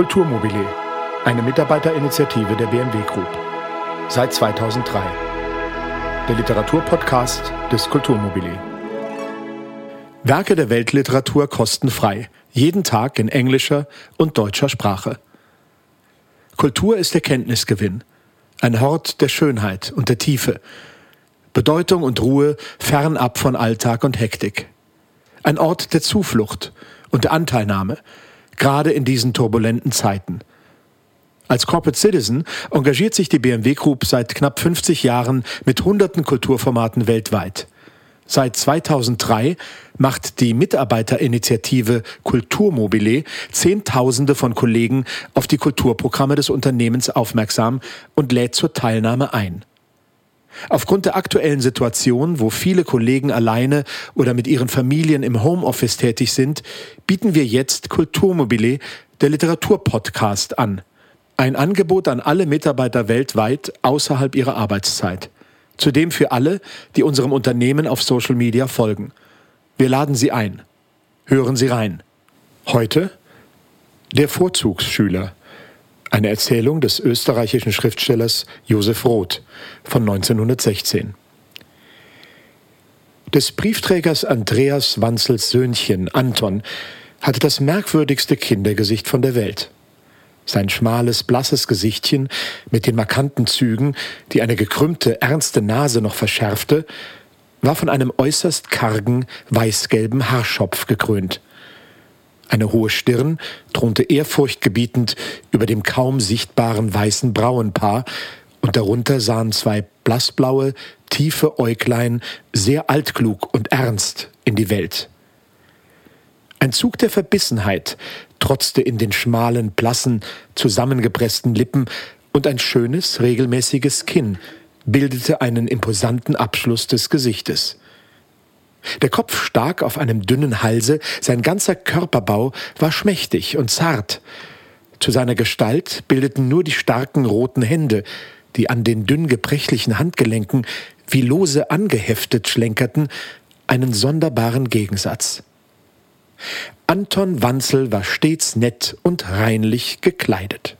Kulturmobile, eine Mitarbeiterinitiative der BMW Group. Seit 2003. Der Literaturpodcast des Kulturmobile. Werke der Weltliteratur kostenfrei, jeden Tag in englischer und deutscher Sprache. Kultur ist Erkenntnisgewinn, ein Hort der Schönheit und der Tiefe, Bedeutung und Ruhe fernab von Alltag und Hektik. Ein Ort der Zuflucht und der Anteilnahme, gerade in diesen turbulenten Zeiten. Als Corporate Citizen engagiert sich die BMW Group seit knapp 50 Jahren mit hunderten Kulturformaten weltweit. Seit 2003 macht die Mitarbeiterinitiative Kulturmobile Zehntausende von Kollegen auf die Kulturprogramme des Unternehmens aufmerksam und lädt zur Teilnahme ein. Aufgrund der aktuellen Situation, wo viele Kollegen alleine oder mit ihren Familien im Homeoffice tätig sind, bieten wir jetzt Kulturmobile, der Literaturpodcast, an. Ein Angebot an alle Mitarbeiter weltweit außerhalb ihrer Arbeitszeit. Zudem für alle, die unserem Unternehmen auf Social Media folgen. Wir laden Sie ein. Hören Sie rein. Heute der Vorzugsschüler. Eine Erzählung des österreichischen Schriftstellers Josef Roth von 1916. Des Briefträgers Andreas Wanzels Söhnchen Anton hatte das merkwürdigste Kindergesicht von der Welt. Sein schmales, blasses Gesichtchen mit den markanten Zügen, die eine gekrümmte, ernste Nase noch verschärfte, war von einem äußerst kargen, weißgelben Haarschopf gekrönt. Eine hohe Stirn thronte ehrfurchtgebietend über dem kaum sichtbaren weißen Brauenpaar, und darunter sahen zwei blassblaue, tiefe Äuglein sehr altklug und ernst in die Welt. Ein Zug der Verbissenheit trotzte in den schmalen, blassen, zusammengepressten Lippen, und ein schönes, regelmäßiges Kinn bildete einen imposanten Abschluss des Gesichtes. Der Kopf stak auf einem dünnen Halse, sein ganzer Körperbau war schmächtig und zart. Zu seiner Gestalt bildeten nur die starken roten Hände, die an den dünn gebrechlichen Handgelenken wie lose angeheftet schlenkerten, einen sonderbaren Gegensatz. Anton Wanzel war stets nett und reinlich gekleidet.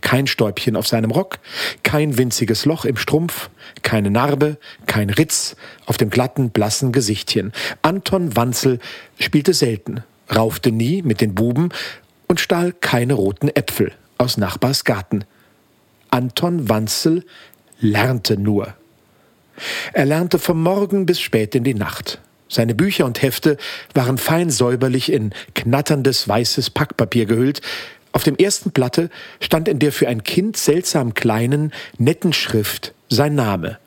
Kein Stäubchen auf seinem Rock, kein winziges Loch im Strumpf, keine Narbe, kein Ritz auf dem glatten, blassen Gesichtchen. Anton Wanzel spielte selten, raufte nie mit den Buben und stahl keine roten Äpfel aus Nachbars Garten. Anton Wanzel lernte nur. Er lernte vom Morgen bis spät in die Nacht. Seine Bücher und Hefte waren fein säuberlich in knatterndes weißes Packpapier gehüllt, auf dem ersten Blatte stand in der für ein Kind seltsam kleinen, netten Schrift sein Name.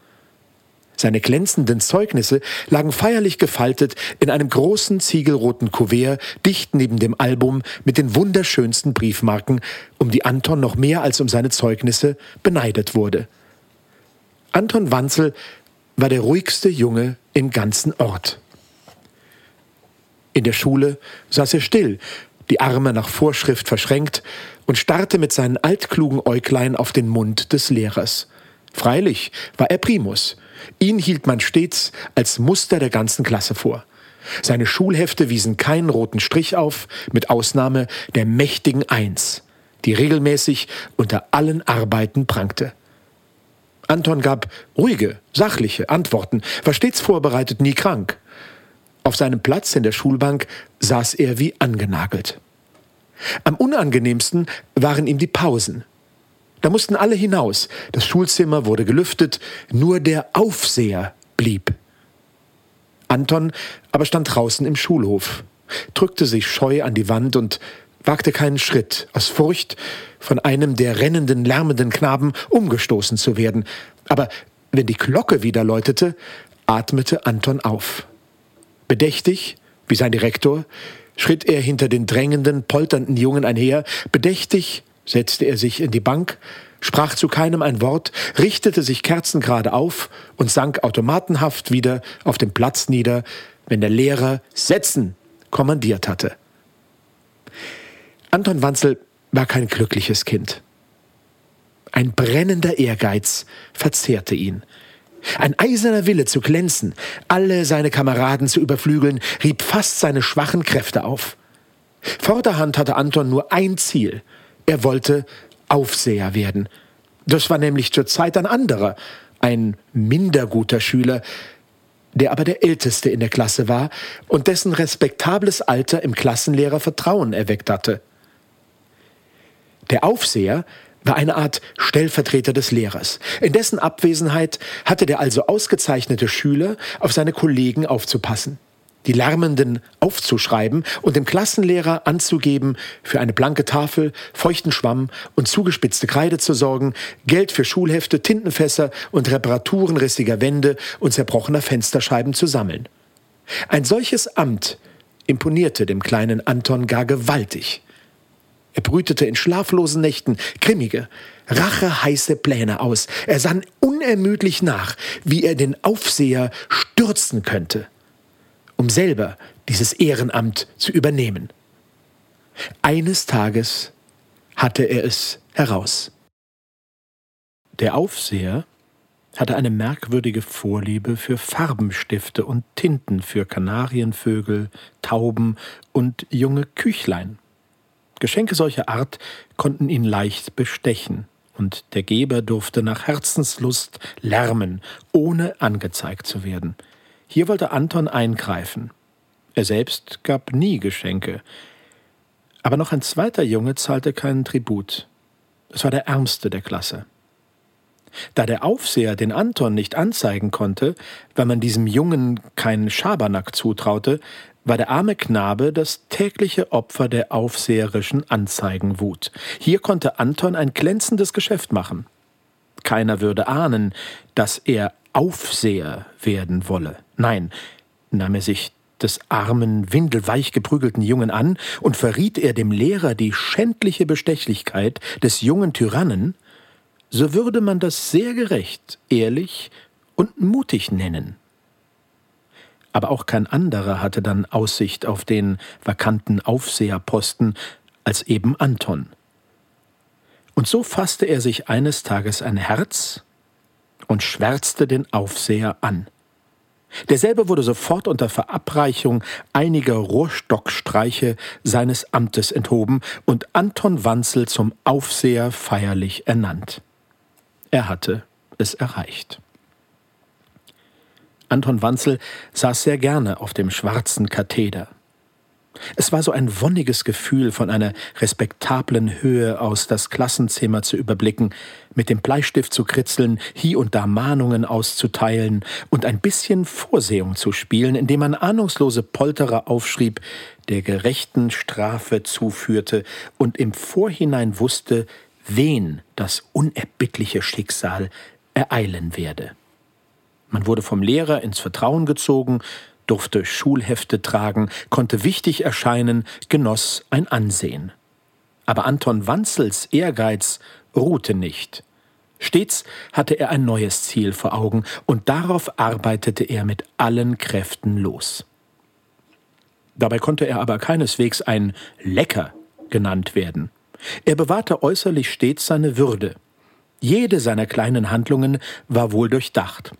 Seine glänzenden Zeugnisse lagen feierlich gefaltet in einem großen ziegelroten Kuvert dicht neben dem Album mit den wunderschönsten Briefmarken, um die Anton noch mehr als um seine Zeugnisse beneidet wurde. Anton Wanzel war der ruhigste Junge im ganzen Ort. In der Schule saß er still, die Arme nach Vorschrift verschränkt und starrte mit seinen altklugen Äuglein auf den Mund des Lehrers. Freilich war er Primus. Ihn hielt man stets als Muster der ganzen Klasse vor. Seine Schulhefte wiesen keinen roten Strich auf, mit Ausnahme der mächtigen Eins, die regelmäßig unter allen Arbeiten prangte. Anton gab ruhige, sachliche Antworten, war stets vorbereitet, nie krank. Auf seinem Platz in der Schulbank saß er wie angenagelt. Am unangenehmsten waren ihm die Pausen. Da mussten alle hinaus, das Schulzimmer wurde gelüftet, nur der Aufseher blieb. Anton aber stand draußen im Schulhof, drückte sich scheu an die Wand und wagte keinen Schritt, aus Furcht, von einem der rennenden, lärmenden Knaben umgestoßen zu werden. Aber wenn die Glocke wieder läutete, atmete Anton auf. Bedächtig, wie sein Direktor, schritt er hinter den drängenden, polternden Jungen einher, bedächtig setzte er sich in die Bank, sprach zu keinem ein Wort, richtete sich kerzengerade auf und sank automatenhaft wieder auf dem Platz nieder, wenn der Lehrer Setzen kommandiert hatte. Anton Wanzel war kein glückliches Kind. Ein brennender Ehrgeiz verzehrte ihn. Ein eiserner Wille zu glänzen, alle seine Kameraden zu überflügeln, rieb fast seine schwachen Kräfte auf. Vorderhand hatte Anton nur ein Ziel. Er wollte Aufseher werden. Das war nämlich zur Zeit ein anderer, ein minder guter Schüler, der aber der Älteste in der Klasse war und dessen respektables Alter im Klassenlehrer Vertrauen erweckt hatte. Der Aufseher war eine Art Stellvertreter des Lehrers. In dessen Abwesenheit hatte der also ausgezeichnete Schüler auf seine Kollegen aufzupassen die Lärmenden aufzuschreiben und dem Klassenlehrer anzugeben, für eine blanke Tafel, feuchten Schwamm und zugespitzte Kreide zu sorgen, Geld für Schulhefte, Tintenfässer und Reparaturen rissiger Wände und zerbrochener Fensterscheiben zu sammeln. Ein solches Amt imponierte dem kleinen Anton gar gewaltig. Er brütete in schlaflosen Nächten grimmige, racheheiße Pläne aus. Er sann unermüdlich nach, wie er den Aufseher stürzen könnte um selber dieses Ehrenamt zu übernehmen. Eines Tages hatte er es heraus. Der Aufseher hatte eine merkwürdige Vorliebe für Farbenstifte und Tinten für Kanarienvögel, Tauben und junge Küchlein. Geschenke solcher Art konnten ihn leicht bestechen, und der Geber durfte nach Herzenslust lärmen, ohne angezeigt zu werden. Hier wollte Anton eingreifen. Er selbst gab nie Geschenke. Aber noch ein zweiter Junge zahlte keinen Tribut. Es war der Ärmste der Klasse. Da der Aufseher den Anton nicht anzeigen konnte, weil man diesem Jungen keinen Schabernack zutraute, war der arme Knabe das tägliche Opfer der aufseherischen Anzeigenwut. Hier konnte Anton ein glänzendes Geschäft machen. Keiner würde ahnen, dass er Aufseher werden wolle. Nein, nahm er sich des armen, windelweich geprügelten Jungen an und verriet er dem Lehrer die schändliche Bestechlichkeit des jungen Tyrannen, so würde man das sehr gerecht, ehrlich und mutig nennen. Aber auch kein anderer hatte dann Aussicht auf den vakanten Aufseherposten als eben Anton. Und so fasste er sich eines Tages ein Herz und schwärzte den Aufseher an. Derselbe wurde sofort unter Verabreichung einiger Rohrstockstreiche seines Amtes enthoben und Anton Wanzel zum Aufseher feierlich ernannt. Er hatte es erreicht. Anton Wanzel saß sehr gerne auf dem schwarzen Katheder. Es war so ein wonniges Gefühl, von einer respektablen Höhe aus das Klassenzimmer zu überblicken, mit dem Bleistift zu kritzeln, hier und da Mahnungen auszuteilen und ein bisschen Vorsehung zu spielen, indem man ahnungslose Polterer aufschrieb, der gerechten Strafe zuführte und im Vorhinein wusste, wen das unerbittliche Schicksal ereilen werde. Man wurde vom Lehrer ins Vertrauen gezogen, durfte Schulhefte tragen, konnte wichtig erscheinen, genoss ein Ansehen. Aber Anton Wanzels Ehrgeiz ruhte nicht. Stets hatte er ein neues Ziel vor Augen, und darauf arbeitete er mit allen Kräften los. Dabei konnte er aber keineswegs ein Lecker genannt werden. Er bewahrte äußerlich stets seine Würde. Jede seiner kleinen Handlungen war wohl durchdacht.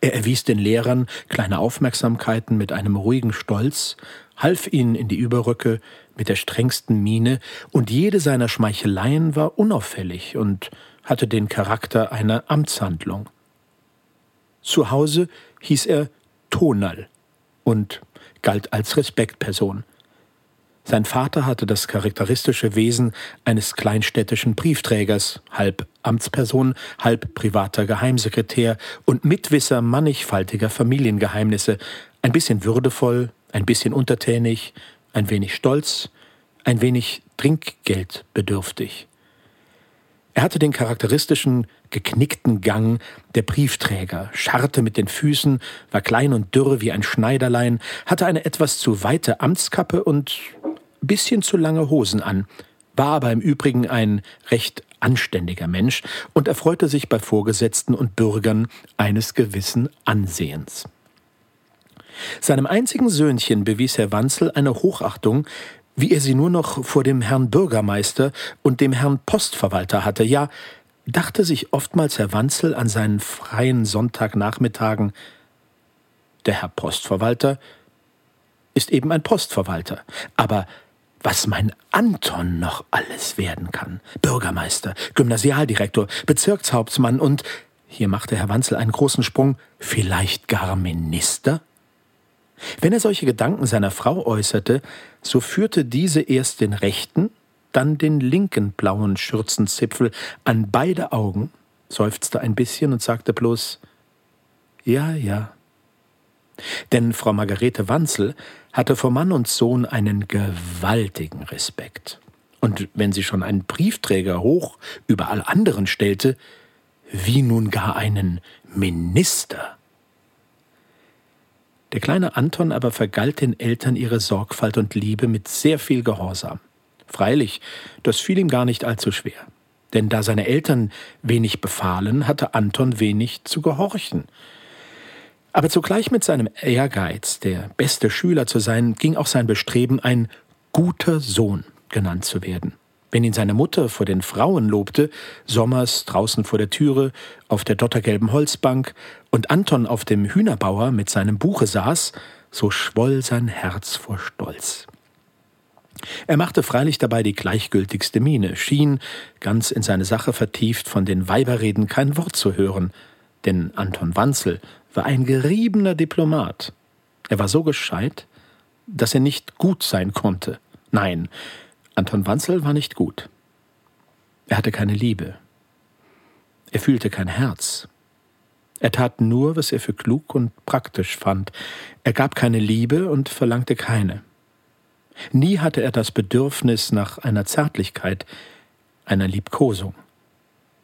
Er erwies den Lehrern kleine Aufmerksamkeiten mit einem ruhigen Stolz, half ihnen in die Überröcke mit der strengsten Miene, und jede seiner Schmeicheleien war unauffällig und hatte den Charakter einer Amtshandlung. Zu Hause hieß er Tonal und galt als Respektperson. Sein Vater hatte das charakteristische Wesen eines kleinstädtischen Briefträgers, halb Amtsperson, halb privater Geheimsekretär und Mitwisser mannigfaltiger Familiengeheimnisse, ein bisschen würdevoll, ein bisschen untertänig, ein wenig stolz, ein wenig trinkgeldbedürftig. Er hatte den charakteristischen geknickten Gang der Briefträger, scharrte mit den Füßen, war klein und dürr wie ein Schneiderlein, hatte eine etwas zu weite Amtskappe und bisschen zu lange Hosen an, war aber im Übrigen ein recht anständiger Mensch und erfreute sich bei Vorgesetzten und Bürgern eines gewissen Ansehens. Seinem einzigen Söhnchen bewies Herr Wanzel eine Hochachtung, wie er sie nur noch vor dem Herrn Bürgermeister und dem Herrn Postverwalter hatte, ja, dachte sich oftmals Herr Wanzel an seinen freien Sonntagnachmittagen, der Herr Postverwalter ist eben ein Postverwalter, aber was mein Anton noch alles werden kann. Bürgermeister, Gymnasialdirektor, Bezirkshauptmann und, hier machte Herr Wanzel einen großen Sprung, vielleicht gar Minister? Wenn er solche Gedanken seiner Frau äußerte, so führte diese erst den rechten, dann den linken blauen Schürzenzipfel an beide Augen, seufzte ein bisschen und sagte bloß Ja, ja. Denn Frau Margarete Wanzel hatte vor Mann und Sohn einen gewaltigen Respekt. Und wenn sie schon einen Briefträger hoch über all anderen stellte, wie nun gar einen Minister. Der kleine Anton aber vergalt den Eltern ihre Sorgfalt und Liebe mit sehr viel Gehorsam. Freilich, das fiel ihm gar nicht allzu schwer. Denn da seine Eltern wenig befahlen, hatte Anton wenig zu gehorchen. Aber zugleich mit seinem Ehrgeiz, der beste Schüler zu sein, ging auch sein Bestreben, ein guter Sohn genannt zu werden. Wenn ihn seine Mutter vor den Frauen lobte, sommers draußen vor der Türe, auf der dottergelben Holzbank, und Anton auf dem Hühnerbauer mit seinem Buche saß, so schwoll sein Herz vor Stolz. Er machte freilich dabei die gleichgültigste Miene, schien, ganz in seine Sache vertieft, von den Weiberreden kein Wort zu hören, denn Anton Wanzel war ein geriebener Diplomat. Er war so gescheit, dass er nicht gut sein konnte. Nein, Anton Wanzel war nicht gut. Er hatte keine Liebe. Er fühlte kein Herz. Er tat nur, was er für klug und praktisch fand. Er gab keine Liebe und verlangte keine. Nie hatte er das Bedürfnis nach einer Zärtlichkeit, einer Liebkosung.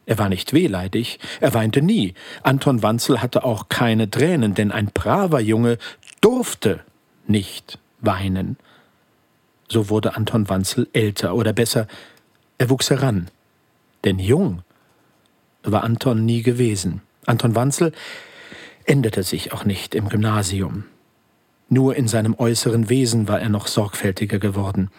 Er war nicht wehleidig, er weinte nie. Anton Wanzel hatte auch keine Tränen, denn ein braver Junge durfte nicht weinen. So wurde Anton Wanzel älter, oder besser, er wuchs heran. Denn jung war Anton nie gewesen. Anton Wanzel änderte sich auch nicht im Gymnasium. Nur in seinem äußeren Wesen war er noch sorgfältiger geworden.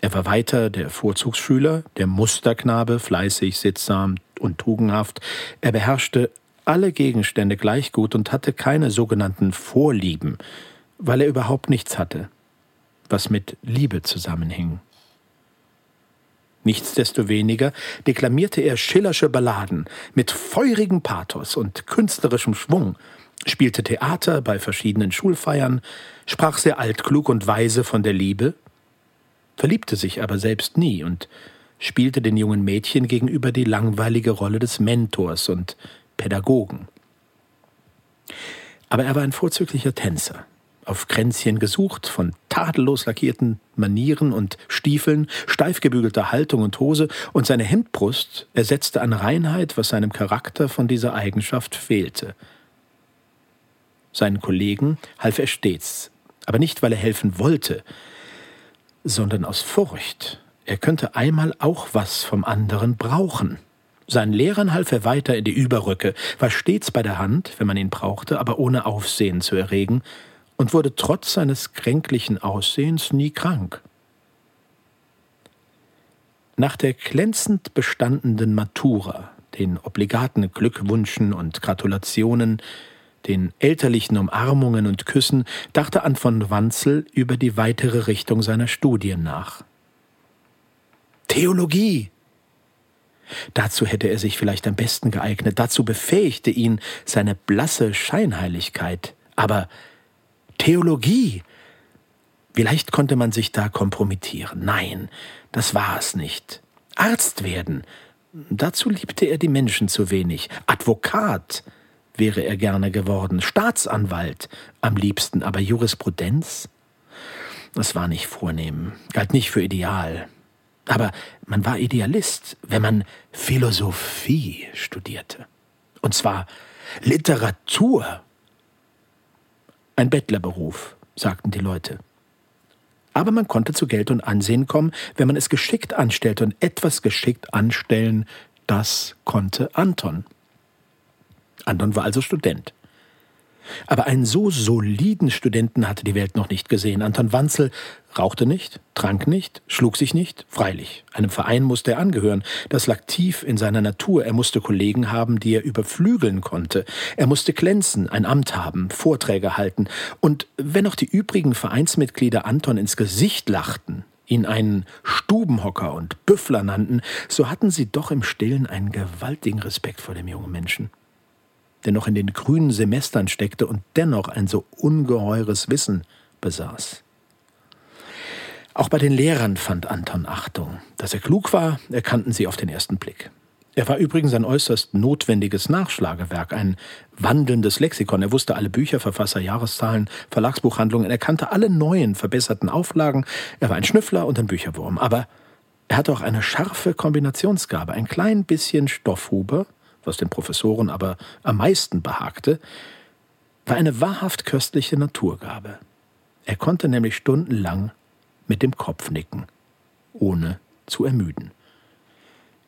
Er war weiter der Vorzugsschüler, der Musterknabe, fleißig, sittsam und tugendhaft. Er beherrschte alle Gegenstände gleich gut und hatte keine sogenannten Vorlieben, weil er überhaupt nichts hatte was mit Liebe zusammenhing. Nichtsdestoweniger deklamierte er schillersche Balladen mit feurigem Pathos und künstlerischem Schwung, spielte Theater bei verschiedenen Schulfeiern, sprach sehr altklug und weise von der Liebe, verliebte sich aber selbst nie und spielte den jungen Mädchen gegenüber die langweilige Rolle des Mentors und Pädagogen. Aber er war ein vorzüglicher Tänzer auf Kränzchen gesucht, von tadellos lackierten Manieren und Stiefeln, steif gebügelter Haltung und Hose, und seine Hemdbrust ersetzte an Reinheit, was seinem Charakter von dieser Eigenschaft fehlte. Seinen Kollegen half er stets, aber nicht, weil er helfen wollte, sondern aus Furcht. Er könnte einmal auch was vom anderen brauchen. Seinen Lehrern half er weiter in die Überröcke, war stets bei der Hand, wenn man ihn brauchte, aber ohne Aufsehen zu erregen, und wurde trotz seines kränklichen Aussehens nie krank. Nach der glänzend bestandenen Matura, den obligaten Glückwünschen und Gratulationen, den elterlichen Umarmungen und Küssen, dachte Anton Wanzel über die weitere Richtung seiner Studien nach. Theologie! Dazu hätte er sich vielleicht am besten geeignet, dazu befähigte ihn seine blasse Scheinheiligkeit, aber Theologie. Vielleicht konnte man sich da kompromittieren. Nein, das war es nicht. Arzt werden. Dazu liebte er die Menschen zu wenig. Advokat wäre er gerne geworden. Staatsanwalt am liebsten. Aber Jurisprudenz? Das war nicht vornehm, galt nicht für ideal. Aber man war Idealist, wenn man Philosophie studierte. Und zwar Literatur ein Bettlerberuf, sagten die Leute. Aber man konnte zu Geld und Ansehen kommen, wenn man es geschickt anstellte, und etwas geschickt anstellen, das konnte Anton. Anton war also Student. Aber einen so soliden Studenten hatte die Welt noch nicht gesehen. Anton Wanzel rauchte nicht, trank nicht, schlug sich nicht, freilich. Einem Verein musste er angehören. Das lag tief in seiner Natur. Er musste Kollegen haben, die er überflügeln konnte. Er musste glänzen, ein Amt haben, Vorträge halten. Und wenn auch die übrigen Vereinsmitglieder Anton ins Gesicht lachten, ihn einen Stubenhocker und Büffler nannten, so hatten sie doch im Stillen einen gewaltigen Respekt vor dem jungen Menschen, der noch in den grünen Semestern steckte und dennoch ein so ungeheures Wissen besaß. Auch bei den Lehrern fand Anton Achtung. Dass er klug war, erkannten sie auf den ersten Blick. Er war übrigens ein äußerst notwendiges Nachschlagewerk, ein wandelndes Lexikon. Er wusste alle Bücher, Verfasser, Jahreszahlen, Verlagsbuchhandlungen. Er kannte alle neuen, verbesserten Auflagen. Er war ein Schnüffler und ein Bücherwurm. Aber er hatte auch eine scharfe Kombinationsgabe. Ein klein bisschen Stoffhuber, was den Professoren aber am meisten behagte, war eine wahrhaft köstliche Naturgabe. Er konnte nämlich stundenlang mit dem Kopf nicken, ohne zu ermüden.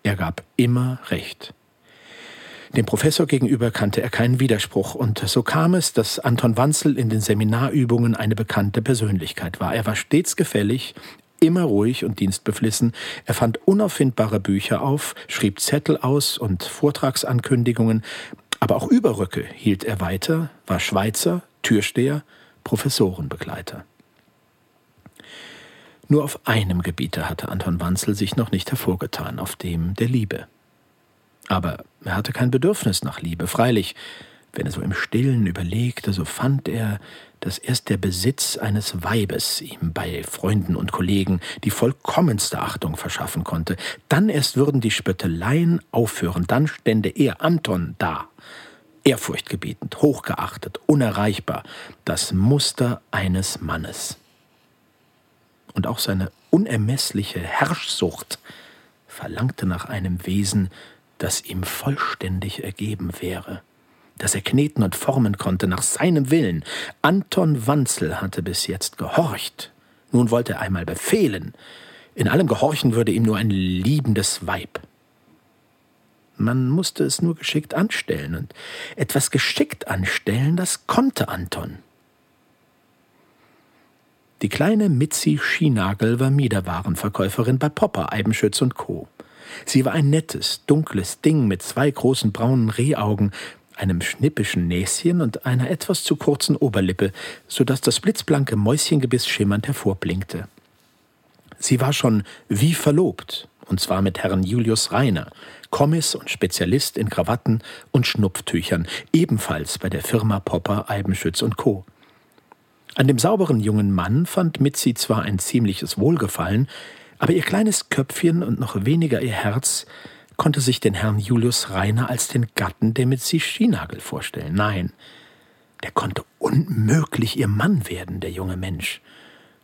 Er gab immer Recht. Dem Professor gegenüber kannte er keinen Widerspruch, und so kam es, dass Anton Wanzel in den Seminarübungen eine bekannte Persönlichkeit war. Er war stets gefällig, immer ruhig und dienstbeflissen. Er fand unauffindbare Bücher auf, schrieb Zettel aus und Vortragsankündigungen, aber auch Überröcke hielt er weiter, war Schweizer, Türsteher, Professorenbegleiter. Nur auf einem Gebiete hatte Anton Wanzel sich noch nicht hervorgetan, auf dem der Liebe. Aber er hatte kein Bedürfnis nach Liebe. Freilich, wenn er so im Stillen überlegte, so fand er, dass erst der Besitz eines Weibes ihm bei Freunden und Kollegen die vollkommenste Achtung verschaffen konnte. Dann erst würden die Spötteleien aufhören, dann stände er, Anton, da, ehrfurchtgebietend, hochgeachtet, unerreichbar, das Muster eines Mannes. Und auch seine unermessliche Herrschsucht verlangte nach einem Wesen, das ihm vollständig ergeben wäre, das er kneten und formen konnte nach seinem Willen. Anton Wanzel hatte bis jetzt gehorcht, nun wollte er einmal befehlen. In allem Gehorchen würde ihm nur ein liebendes Weib. Man musste es nur geschickt anstellen, und etwas geschickt anstellen, das konnte Anton. Die kleine Mitzi Schienagel war Miederwarenverkäuferin bei Popper, Eibenschütz und Co. Sie war ein nettes, dunkles Ding mit zwei großen braunen Rehaugen, einem schnippischen Näschen und einer etwas zu kurzen Oberlippe, so dass das blitzblanke Mäuschengebiss schimmernd hervorblinkte. Sie war schon wie verlobt, und zwar mit Herrn Julius Reiner, Kommiss und Spezialist in Krawatten und Schnupftüchern, ebenfalls bei der Firma Popper, Eibenschütz und Co. An dem sauberen jungen Mann fand Mitzi zwar ein ziemliches Wohlgefallen, aber ihr kleines Köpfchen und noch weniger ihr Herz konnte sich den Herrn Julius Reiner als den Gatten der Mitzi Schienagel vorstellen. Nein, der konnte unmöglich ihr Mann werden, der junge Mensch,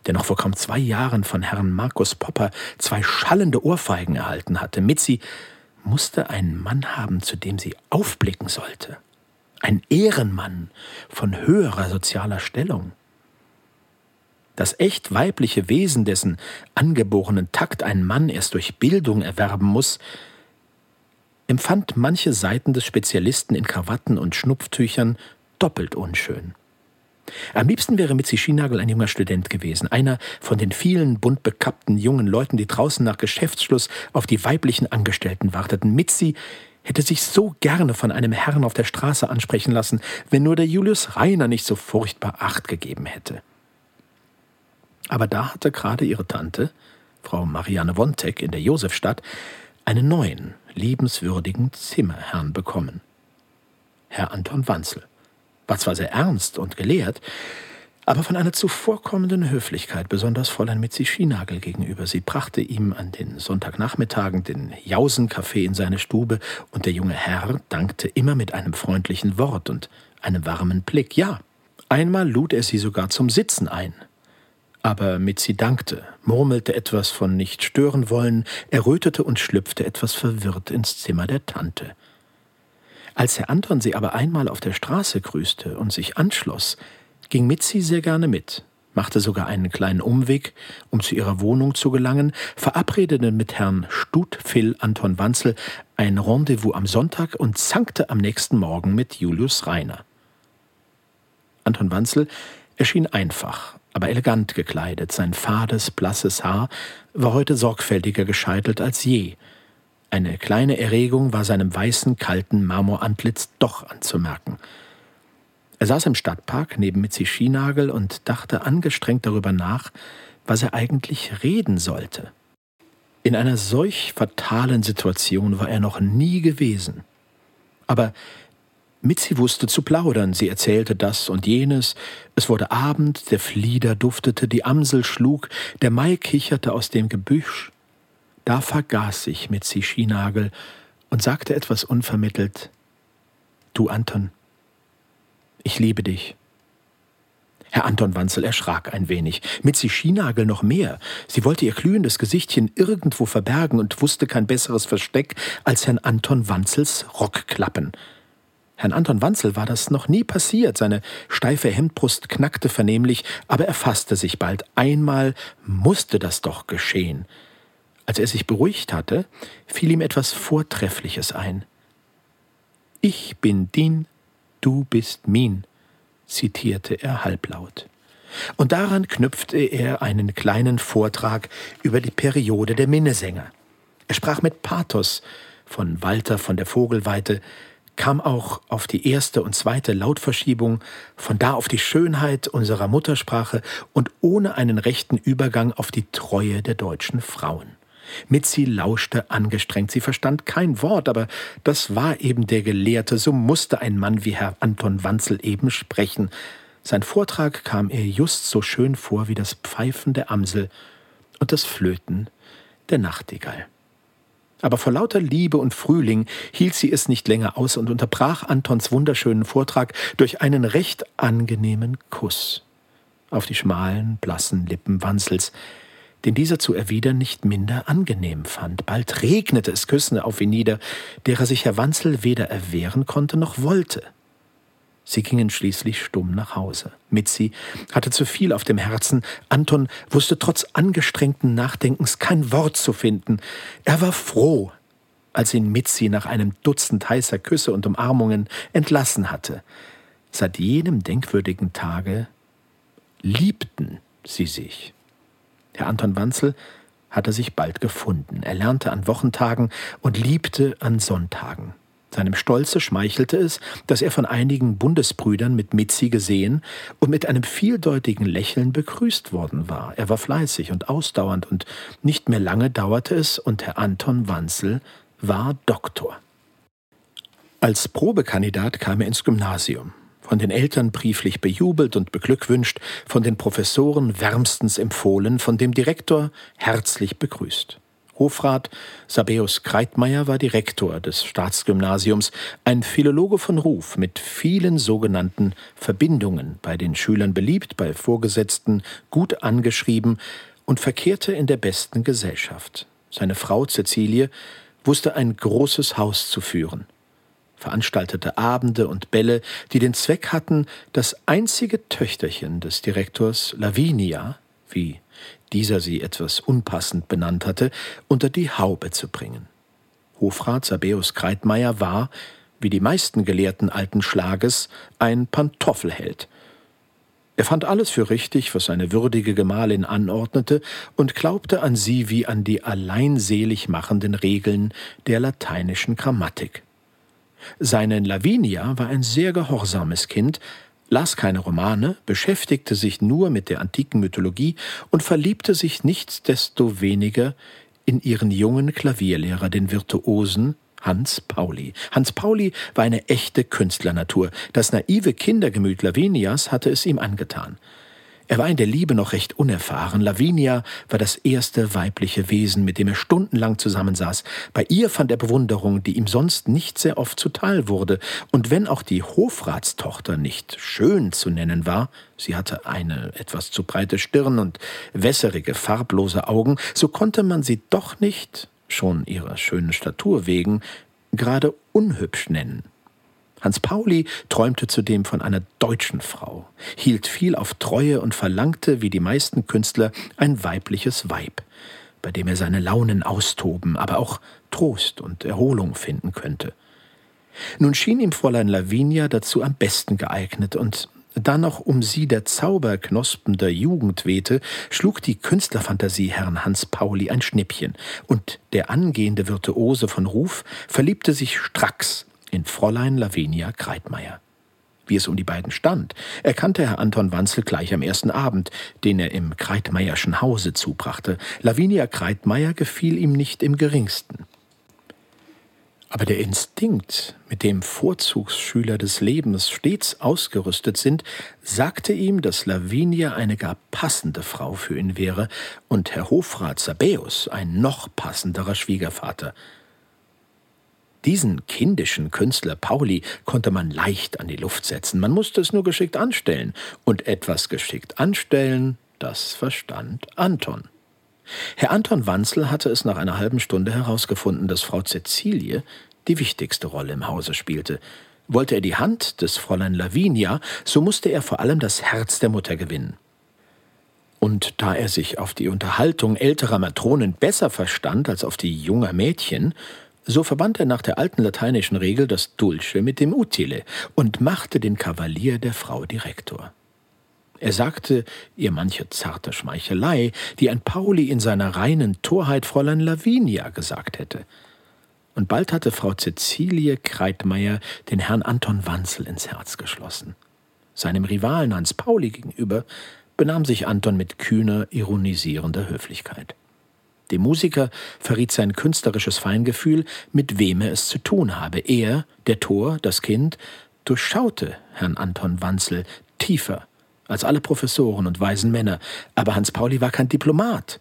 der noch vor kaum zwei Jahren von Herrn Markus Popper zwei schallende Ohrfeigen erhalten hatte. Mitzi musste einen Mann haben, zu dem sie aufblicken sollte. Ein Ehrenmann von höherer sozialer Stellung. Das echt weibliche Wesen, dessen angeborenen Takt ein Mann erst durch Bildung erwerben muss, empfand manche Seiten des Spezialisten in Krawatten und Schnupftüchern doppelt unschön. Am liebsten wäre Mitzi Schienagel ein junger Student gewesen, einer von den vielen bunt bekappten jungen Leuten, die draußen nach Geschäftsschluss auf die weiblichen Angestellten warteten. Mitzi hätte sich so gerne von einem Herrn auf der Straße ansprechen lassen, wenn nur der Julius Reiner nicht so furchtbar Acht gegeben hätte. Aber da hatte gerade ihre Tante, Frau Marianne Wontek in der Josefstadt, einen neuen, liebenswürdigen Zimmerherrn bekommen. Herr Anton Wanzel war zwar sehr ernst und gelehrt, aber von einer zuvorkommenden Höflichkeit, besonders Fräulein Mitzi Schienagel gegenüber. Sie brachte ihm an den Sonntagnachmittagen den Jausenkaffee in seine Stube, und der junge Herr dankte immer mit einem freundlichen Wort und einem warmen Blick. Ja, einmal lud er sie sogar zum Sitzen ein, aber Mitzi dankte, murmelte etwas von nicht stören wollen, errötete und schlüpfte etwas verwirrt ins Zimmer der Tante. Als Herr Anton sie aber einmal auf der Straße grüßte und sich anschloss, ging Mitzi sehr gerne mit, machte sogar einen kleinen Umweg, um zu ihrer Wohnung zu gelangen, verabredete mit Herrn Stutphil Anton Wanzel ein Rendezvous am Sonntag und zankte am nächsten Morgen mit Julius Reiner. Anton Wanzel erschien einfach, aber elegant gekleidet. Sein fades, blasses Haar war heute sorgfältiger gescheitelt als je. Eine kleine Erregung war seinem weißen, kalten Marmorantlitz doch anzumerken. Er saß im Stadtpark neben Mitzi Schienagel und dachte angestrengt darüber nach, was er eigentlich reden sollte. In einer solch fatalen Situation war er noch nie gewesen. Aber Mitzi wusste zu plaudern, sie erzählte das und jenes, es wurde Abend, der Flieder duftete, die Amsel schlug, der Mai kicherte aus dem Gebüsch. Da vergaß sich Mitzi Schienagel und sagte etwas unvermittelt Du Anton, ich liebe dich. Herr Anton Wanzel erschrak ein wenig. Mitzi Schienagel noch mehr. Sie wollte ihr glühendes Gesichtchen irgendwo verbergen und wusste kein besseres Versteck als Herrn Anton Wanzels Rockklappen. Herrn Anton Wanzel war das noch nie passiert. Seine steife Hemdbrust knackte vernehmlich, aber er fasste sich bald. Einmal musste das doch geschehen. Als er sich beruhigt hatte, fiel ihm etwas Vortreffliches ein. Ich bin din, du bist min, zitierte er halblaut. Und daran knüpfte er einen kleinen Vortrag über die Periode der Minnesänger. Er sprach mit Pathos von Walter von der Vogelweite, kam auch auf die erste und zweite Lautverschiebung, von da auf die Schönheit unserer Muttersprache und ohne einen rechten Übergang auf die Treue der deutschen Frauen. Mitzi lauschte angestrengt, sie verstand kein Wort, aber das war eben der Gelehrte, so musste ein Mann wie Herr Anton Wanzel eben sprechen. Sein Vortrag kam ihr just so schön vor wie das Pfeifen der Amsel und das Flöten der Nachtigall. Aber vor lauter Liebe und Frühling hielt sie es nicht länger aus und unterbrach Antons wunderschönen Vortrag durch einen recht angenehmen Kuss auf die schmalen, blassen Lippen Wanzels, den dieser zu erwidern nicht minder angenehm fand. Bald regnete es Küssen auf ihn nieder, derer sich Herr Wanzel weder erwehren konnte noch wollte. Sie gingen schließlich stumm nach Hause. Mitzi hatte zu viel auf dem Herzen. Anton wusste trotz angestrengten Nachdenkens kein Wort zu finden. Er war froh, als ihn Mitzi nach einem Dutzend heißer Küsse und Umarmungen entlassen hatte. Seit jenem denkwürdigen Tage liebten sie sich. Herr Anton Wanzel hatte sich bald gefunden. Er lernte an Wochentagen und liebte an Sonntagen. Seinem Stolze schmeichelte es, dass er von einigen Bundesbrüdern mit Mitzi gesehen und mit einem vieldeutigen Lächeln begrüßt worden war. Er war fleißig und ausdauernd, und nicht mehr lange dauerte es, und Herr Anton Wanzel war Doktor. Als Probekandidat kam er ins Gymnasium, von den Eltern brieflich bejubelt und beglückwünscht, von den Professoren wärmstens empfohlen, von dem Direktor herzlich begrüßt. Hofrat Sabeus Kreitmeier war Direktor des Staatsgymnasiums, ein Philologe von Ruf mit vielen sogenannten Verbindungen, bei den Schülern beliebt, bei Vorgesetzten gut angeschrieben und verkehrte in der besten Gesellschaft. Seine Frau Cäcilie wusste ein großes Haus zu führen, veranstaltete Abende und Bälle, die den Zweck hatten, das einzige Töchterchen des Direktors Lavinia, wie dieser sie etwas unpassend benannt hatte, unter die Haube zu bringen. Hofrat Sabeus Kreitmeier war, wie die meisten Gelehrten alten Schlages, ein Pantoffelheld. Er fand alles für richtig, was seine würdige Gemahlin anordnete, und glaubte an sie wie an die allein selig machenden Regeln der lateinischen Grammatik. Seine Lavinia war ein sehr gehorsames Kind, las keine Romane, beschäftigte sich nur mit der antiken Mythologie und verliebte sich nichtsdestoweniger in ihren jungen Klavierlehrer, den Virtuosen Hans Pauli. Hans Pauli war eine echte Künstlernatur. Das naive Kindergemüt Lavinias hatte es ihm angetan. Er war in der Liebe noch recht unerfahren. Lavinia war das erste weibliche Wesen, mit dem er stundenlang zusammensaß. Bei ihr fand er Bewunderung, die ihm sonst nicht sehr oft zuteil wurde. Und wenn auch die Hofratstochter nicht schön zu nennen war, sie hatte eine etwas zu breite Stirn und wässerige, farblose Augen, so konnte man sie doch nicht, schon ihrer schönen Statur wegen, gerade unhübsch nennen. Hans Pauli träumte zudem von einer deutschen Frau, hielt viel auf Treue und verlangte, wie die meisten Künstler, ein weibliches Weib, bei dem er seine Launen austoben, aber auch Trost und Erholung finden könnte. Nun schien ihm Fräulein Lavinia dazu am besten geeignet, und da noch um sie der Zauberknospen der Jugend wehte, schlug die Künstlerfantasie Herrn Hans Pauli ein Schnippchen, und der angehende Virtuose von Ruf verliebte sich stracks in Fräulein Lavinia Kreitmeier. wie es um die beiden stand, erkannte Herr Anton Wanzel gleich am ersten Abend, den er im Kreitmeierschen Hause zubrachte. Lavinia Kreitmeier gefiel ihm nicht im geringsten. Aber der Instinkt, mit dem Vorzugsschüler des Lebens stets ausgerüstet sind, sagte ihm, dass Lavinia eine gar passende Frau für ihn wäre und Herr Hofrat Sabäus ein noch passenderer Schwiegervater. Diesen kindischen Künstler Pauli konnte man leicht an die Luft setzen, man musste es nur geschickt anstellen, und etwas geschickt anstellen, das verstand Anton. Herr Anton Wanzel hatte es nach einer halben Stunde herausgefunden, dass Frau Cäcilie die wichtigste Rolle im Hause spielte. Wollte er die Hand des Fräulein Lavinia, so musste er vor allem das Herz der Mutter gewinnen. Und da er sich auf die Unterhaltung älterer Matronen besser verstand als auf die junger Mädchen, so verband er nach der alten lateinischen Regel das Dulce mit dem Utile und machte den Kavalier der Frau Direktor. Er sagte ihr manche zarte Schmeichelei, die ein Pauli in seiner reinen Torheit Fräulein Lavinia gesagt hätte. Und bald hatte Frau Cäcilie Kreitmeier den Herrn Anton Wanzel ins Herz geschlossen. Seinem Rivalen Hans Pauli gegenüber benahm sich Anton mit kühner, ironisierender Höflichkeit. Dem Musiker verriet sein künstlerisches Feingefühl, mit wem er es zu tun habe. Er, der Tor, das Kind, durchschaute Herrn Anton Wanzel tiefer als alle Professoren und weisen Männer, aber Hans Pauli war kein Diplomat.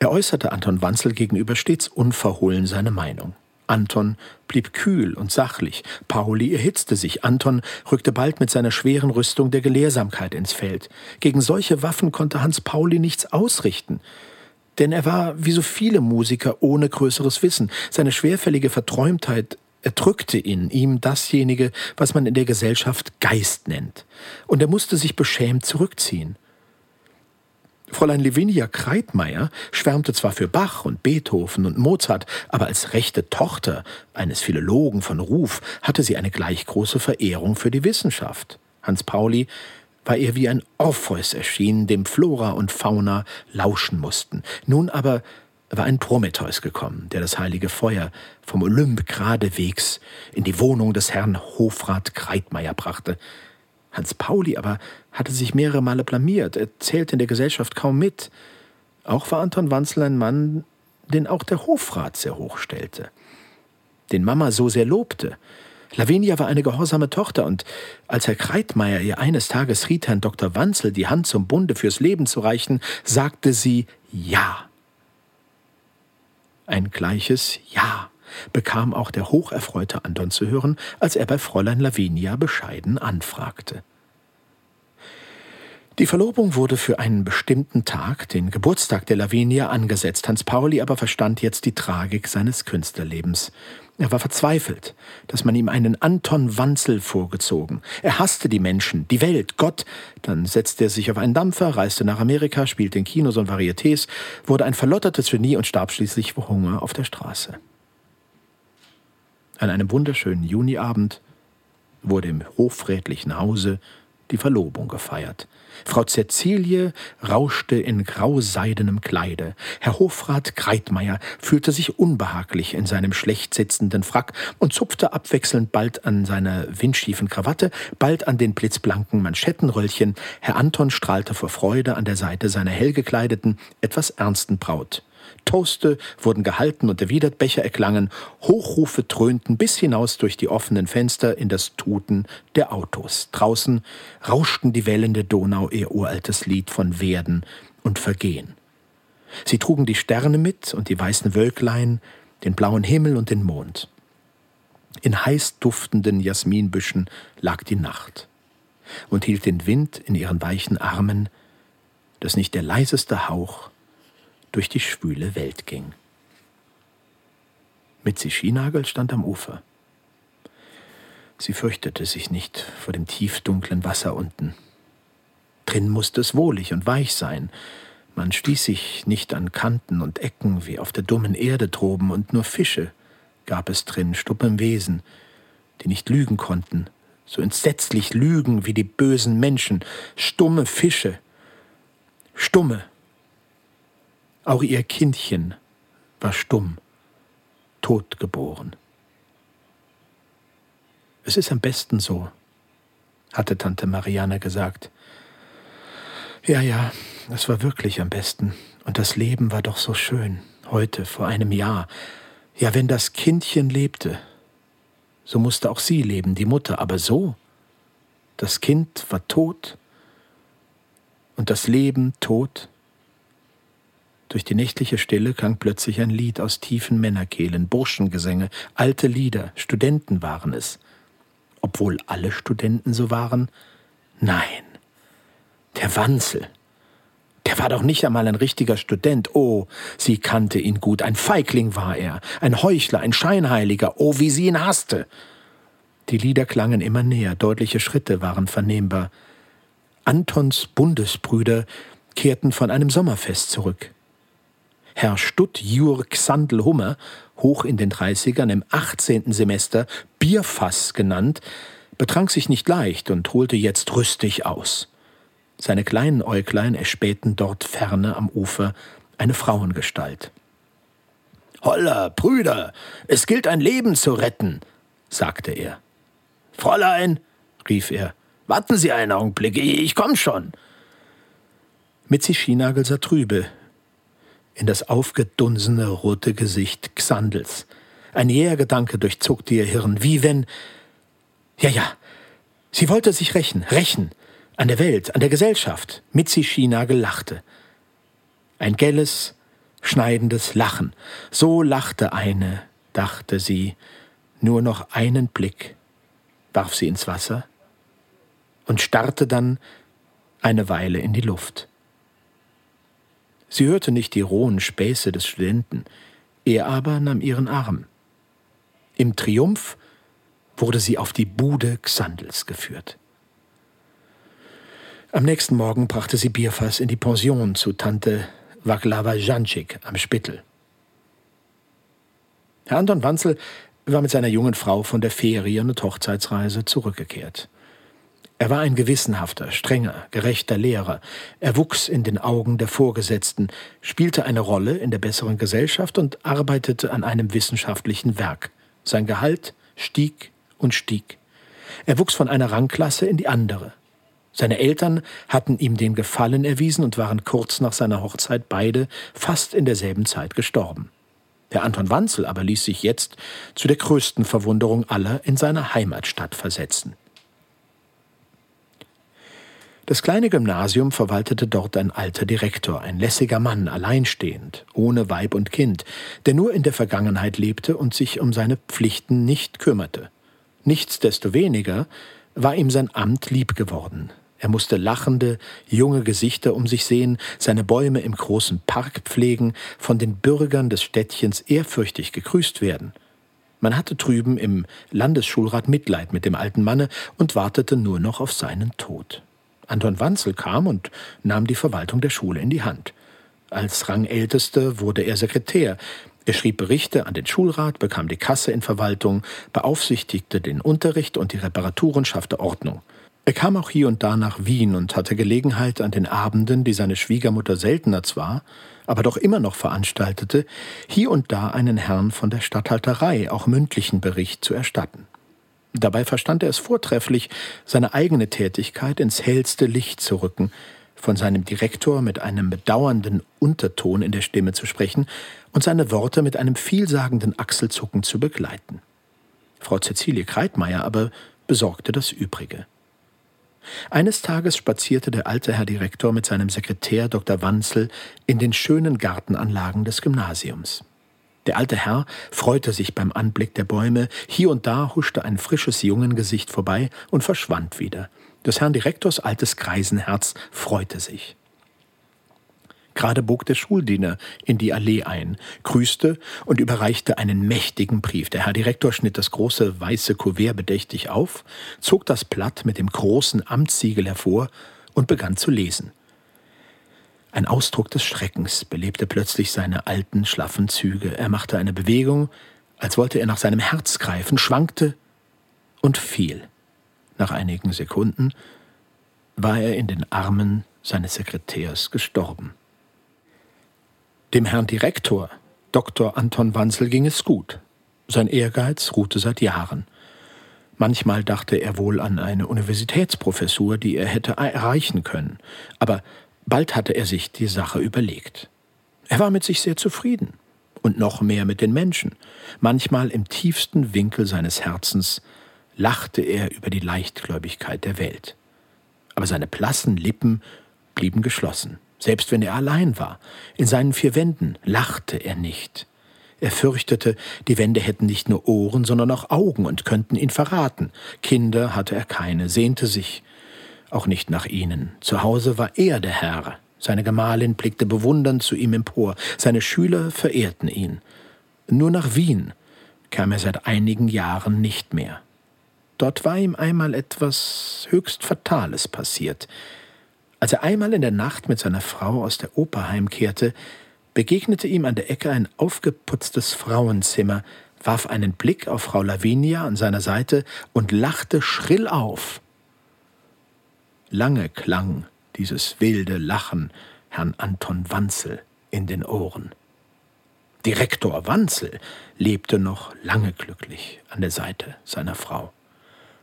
Er äußerte Anton Wanzel gegenüber stets unverhohlen seine Meinung. Anton blieb kühl und sachlich, Pauli erhitzte sich, Anton rückte bald mit seiner schweren Rüstung der Gelehrsamkeit ins Feld. Gegen solche Waffen konnte Hans Pauli nichts ausrichten. Denn er war, wie so viele Musiker, ohne größeres Wissen. Seine schwerfällige Verträumtheit erdrückte in ihm dasjenige, was man in der Gesellschaft Geist nennt. Und er musste sich beschämt zurückziehen. Fräulein Lavinia Kreitmeier schwärmte zwar für Bach und Beethoven und Mozart, aber als rechte Tochter eines Philologen von Ruf hatte sie eine gleich große Verehrung für die Wissenschaft. Hans Pauli war ihr wie ein Orpheus erschienen, dem Flora und Fauna lauschen mussten. Nun aber war ein Prometheus gekommen, der das heilige Feuer vom Olymp geradewegs in die Wohnung des Herrn Hofrat Kreitmeier brachte. Hans Pauli aber hatte sich mehrere Male blamiert, er zählte in der Gesellschaft kaum mit. Auch war Anton Wanzel ein Mann, den auch der Hofrat sehr hoch stellte, den Mama so sehr lobte. Lavinia war eine gehorsame Tochter, und als Herr Kreitmeier ihr eines Tages riet, Herrn Dr. Wanzel die Hand zum Bunde fürs Leben zu reichen, sagte sie Ja. Ein gleiches Ja bekam auch der hocherfreute Anton zu hören, als er bei Fräulein Lavinia bescheiden anfragte. Die Verlobung wurde für einen bestimmten Tag, den Geburtstag der Lavinia, angesetzt. Hans Pauli aber verstand jetzt die Tragik seines Künstlerlebens. Er war verzweifelt, dass man ihm einen Anton Wanzel vorgezogen. Er hasste die Menschen, die Welt, Gott. Dann setzte er sich auf einen Dampfer, reiste nach Amerika, spielte in Kinos und Varietés, wurde ein verlottertes Genie und starb schließlich vor Hunger auf der Straße. An einem wunderschönen Juniabend wurde im hochfrätlichen Hause die Verlobung gefeiert. Frau Cäcilie rauschte in grauseidenem Kleide. Herr Hofrat Kreitmeier fühlte sich unbehaglich in seinem schlecht sitzenden Frack und zupfte abwechselnd bald an seiner windschiefen Krawatte, bald an den blitzblanken Manschettenröllchen. Herr Anton strahlte vor Freude an der Seite seiner hellgekleideten, etwas ernsten Braut. Toaste wurden gehalten und erwidert, Becher erklangen, Hochrufe dröhnten bis hinaus durch die offenen Fenster in das Tuten der Autos. Draußen rauschten die Wellen der Donau ihr uraltes Lied von Werden und Vergehen. Sie trugen die Sterne mit und die weißen Wölklein, den blauen Himmel und den Mond. In heiß duftenden Jasminbüschen lag die Nacht und hielt den Wind in ihren weichen Armen, dass nicht der leiseste Hauch durch die schwüle Welt ging. Mitzi Schienagel stand am Ufer. Sie fürchtete sich nicht vor dem tiefdunklen Wasser unten. Drin musste es wohlig und weich sein. Man stieß sich nicht an Kanten und Ecken wie auf der dummen Erde droben, und nur Fische gab es drin, stuppem Wesen, die nicht lügen konnten, so entsetzlich lügen wie die bösen Menschen, stumme Fische, stumme, auch ihr Kindchen war stumm, totgeboren. Es ist am besten so, hatte Tante Marianne gesagt. Ja, ja, es war wirklich am besten. Und das Leben war doch so schön. Heute, vor einem Jahr. Ja, wenn das Kindchen lebte, so musste auch sie leben, die Mutter. Aber so? Das Kind war tot und das Leben tot. Durch die nächtliche Stille klang plötzlich ein Lied aus tiefen Männerkehlen, Burschengesänge, alte Lieder, Studenten waren es. Obwohl alle Studenten so waren? Nein, der Wanzel. Der war doch nicht einmal ein richtiger Student. Oh, sie kannte ihn gut. Ein Feigling war er, ein Heuchler, ein Scheinheiliger. Oh, wie sie ihn hasste. Die Lieder klangen immer näher, deutliche Schritte waren vernehmbar. Antons Bundesbrüder kehrten von einem Sommerfest zurück. Herr Stutt Jur Xandl Hummer, hoch in den Dreißigern im achtzehnten Semester, Bierfass genannt, betrank sich nicht leicht und holte jetzt rüstig aus. Seine kleinen Äuglein erspähten dort ferne am Ufer eine Frauengestalt. Holla, Brüder, es gilt ein Leben zu retten, sagte er. Fräulein, rief er, warten Sie einen Augenblick, ich komm schon. Mitzi Schienagel sah trübe in das aufgedunsene rote Gesicht Xandels. Ein jäher Gedanke durchzuckte ihr Hirn, wie wenn. Ja, ja, sie wollte sich rächen, rächen, an der Welt, an der Gesellschaft. Mitzi Schienagel lachte. Ein gelles, schneidendes Lachen. So lachte eine, dachte sie, nur noch einen Blick, warf sie ins Wasser und starrte dann eine Weile in die Luft. Sie hörte nicht die rohen Späße des Studenten, er aber nahm ihren Arm. Im Triumph wurde sie auf die Bude Xandels geführt. Am nächsten Morgen brachte sie Bierfass in die Pension zu Tante Waglava Janczyk am Spittel. Herr Anton Wanzel war mit seiner jungen Frau von der Ferien- und Hochzeitsreise zurückgekehrt. Er war ein gewissenhafter, strenger, gerechter Lehrer. Er wuchs in den Augen der Vorgesetzten, spielte eine Rolle in der besseren Gesellschaft und arbeitete an einem wissenschaftlichen Werk. Sein Gehalt stieg und stieg. Er wuchs von einer Rangklasse in die andere. Seine Eltern hatten ihm den Gefallen erwiesen und waren kurz nach seiner Hochzeit beide fast in derselben Zeit gestorben. Der Anton Wanzel aber ließ sich jetzt zu der größten Verwunderung aller in seine Heimatstadt versetzen. Das kleine Gymnasium verwaltete dort ein alter Direktor, ein lässiger Mann, alleinstehend, ohne Weib und Kind, der nur in der Vergangenheit lebte und sich um seine Pflichten nicht kümmerte. Nichtsdestoweniger war ihm sein Amt lieb geworden, er musste lachende, junge Gesichter um sich sehen, seine Bäume im großen Park pflegen, von den Bürgern des Städtchens ehrfürchtig gegrüßt werden. Man hatte drüben im Landesschulrat Mitleid mit dem alten Manne und wartete nur noch auf seinen Tod. Anton Wanzel kam und nahm die Verwaltung der Schule in die Hand. Als Rangältester wurde er Sekretär. Er schrieb Berichte an den Schulrat, bekam die Kasse in Verwaltung, beaufsichtigte den Unterricht und die Reparaturen, schaffte Ordnung. Er kam auch hier und da nach Wien und hatte Gelegenheit, an den Abenden, die seine Schwiegermutter seltener zwar, aber doch immer noch veranstaltete, hier und da einen Herrn von der Statthalterei auch mündlichen Bericht zu erstatten. Dabei verstand er es vortrefflich, seine eigene Tätigkeit ins hellste Licht zu rücken, von seinem Direktor mit einem bedauernden Unterton in der Stimme zu sprechen und seine Worte mit einem vielsagenden Achselzucken zu begleiten. Frau Cäcilie Kreitmeier aber besorgte das Übrige. Eines Tages spazierte der alte Herr Direktor mit seinem Sekretär Dr. Wanzel in den schönen Gartenanlagen des Gymnasiums. Der alte Herr freute sich beim Anblick der Bäume, hier und da huschte ein frisches Jungengesicht vorbei und verschwand wieder. Des Herrn Direktors altes Greisenherz freute sich. Gerade bog der Schuldiener in die Allee ein, grüßte und überreichte einen mächtigen Brief. Der Herr Direktor schnitt das große weiße Kuvert bedächtig auf, zog das Blatt mit dem großen Amtssiegel hervor und begann zu lesen. Ein Ausdruck des Schreckens belebte plötzlich seine alten, schlaffen Züge. Er machte eine Bewegung, als wollte er nach seinem Herz greifen, schwankte und fiel. Nach einigen Sekunden war er in den Armen seines Sekretärs gestorben. Dem Herrn Direktor, Dr. Anton Wanzel, ging es gut. Sein Ehrgeiz ruhte seit Jahren. Manchmal dachte er wohl an eine Universitätsprofessur, die er hätte erreichen können, aber bald hatte er sich die Sache überlegt. Er war mit sich sehr zufrieden und noch mehr mit den Menschen. Manchmal im tiefsten Winkel seines Herzens lachte er über die Leichtgläubigkeit der Welt. Aber seine blassen Lippen blieben geschlossen. Selbst wenn er allein war, in seinen vier Wänden, lachte er nicht. Er fürchtete, die Wände hätten nicht nur Ohren, sondern auch Augen und könnten ihn verraten. Kinder hatte er keine, sehnte sich auch nicht nach ihnen. Zu Hause war er der Herr. Seine Gemahlin blickte bewundernd zu ihm empor. Seine Schüler verehrten ihn. Nur nach Wien kam er seit einigen Jahren nicht mehr. Dort war ihm einmal etwas höchst Fatales passiert. Als er einmal in der Nacht mit seiner Frau aus der Oper heimkehrte, begegnete ihm an der Ecke ein aufgeputztes Frauenzimmer, warf einen Blick auf Frau Lavinia an seiner Seite und lachte schrill auf. Lange klang dieses wilde Lachen Herrn Anton Wanzel in den Ohren. Direktor Wanzel lebte noch lange glücklich an der Seite seiner Frau.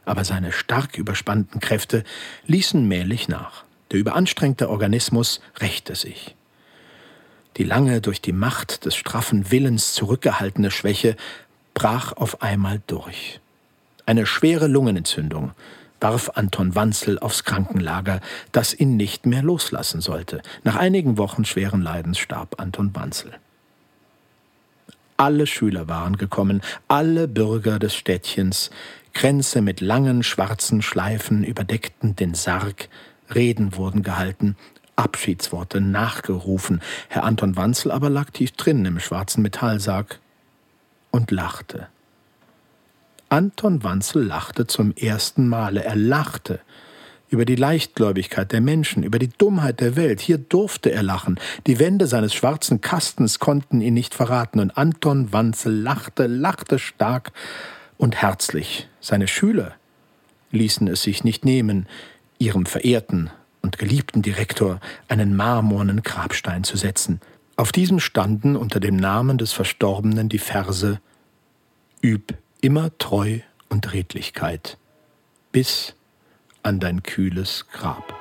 Aber seine stark überspannten Kräfte ließen mählich nach. Der überanstrengte Organismus rächte sich. Die lange durch die Macht des straffen Willens zurückgehaltene Schwäche brach auf einmal durch. Eine schwere Lungenentzündung warf Anton Wanzel aufs Krankenlager, das ihn nicht mehr loslassen sollte. Nach einigen Wochen schweren Leidens starb Anton Wanzel. Alle Schüler waren gekommen, alle Bürger des Städtchens, Kränze mit langen schwarzen Schleifen überdeckten den Sarg, Reden wurden gehalten, Abschiedsworte nachgerufen. Herr Anton Wanzel aber lag tief drinnen im schwarzen Metallsarg und lachte. Anton Wanzel lachte zum ersten Male. Er lachte über die Leichtgläubigkeit der Menschen, über die Dummheit der Welt. Hier durfte er lachen. Die Wände seines schwarzen Kastens konnten ihn nicht verraten. Und Anton Wanzel lachte, lachte stark und herzlich. Seine Schüler ließen es sich nicht nehmen, ihrem verehrten und geliebten Direktor einen marmornen Grabstein zu setzen. Auf diesem standen unter dem Namen des Verstorbenen die Verse Üb immer Treu und Redlichkeit bis an dein kühles Grab.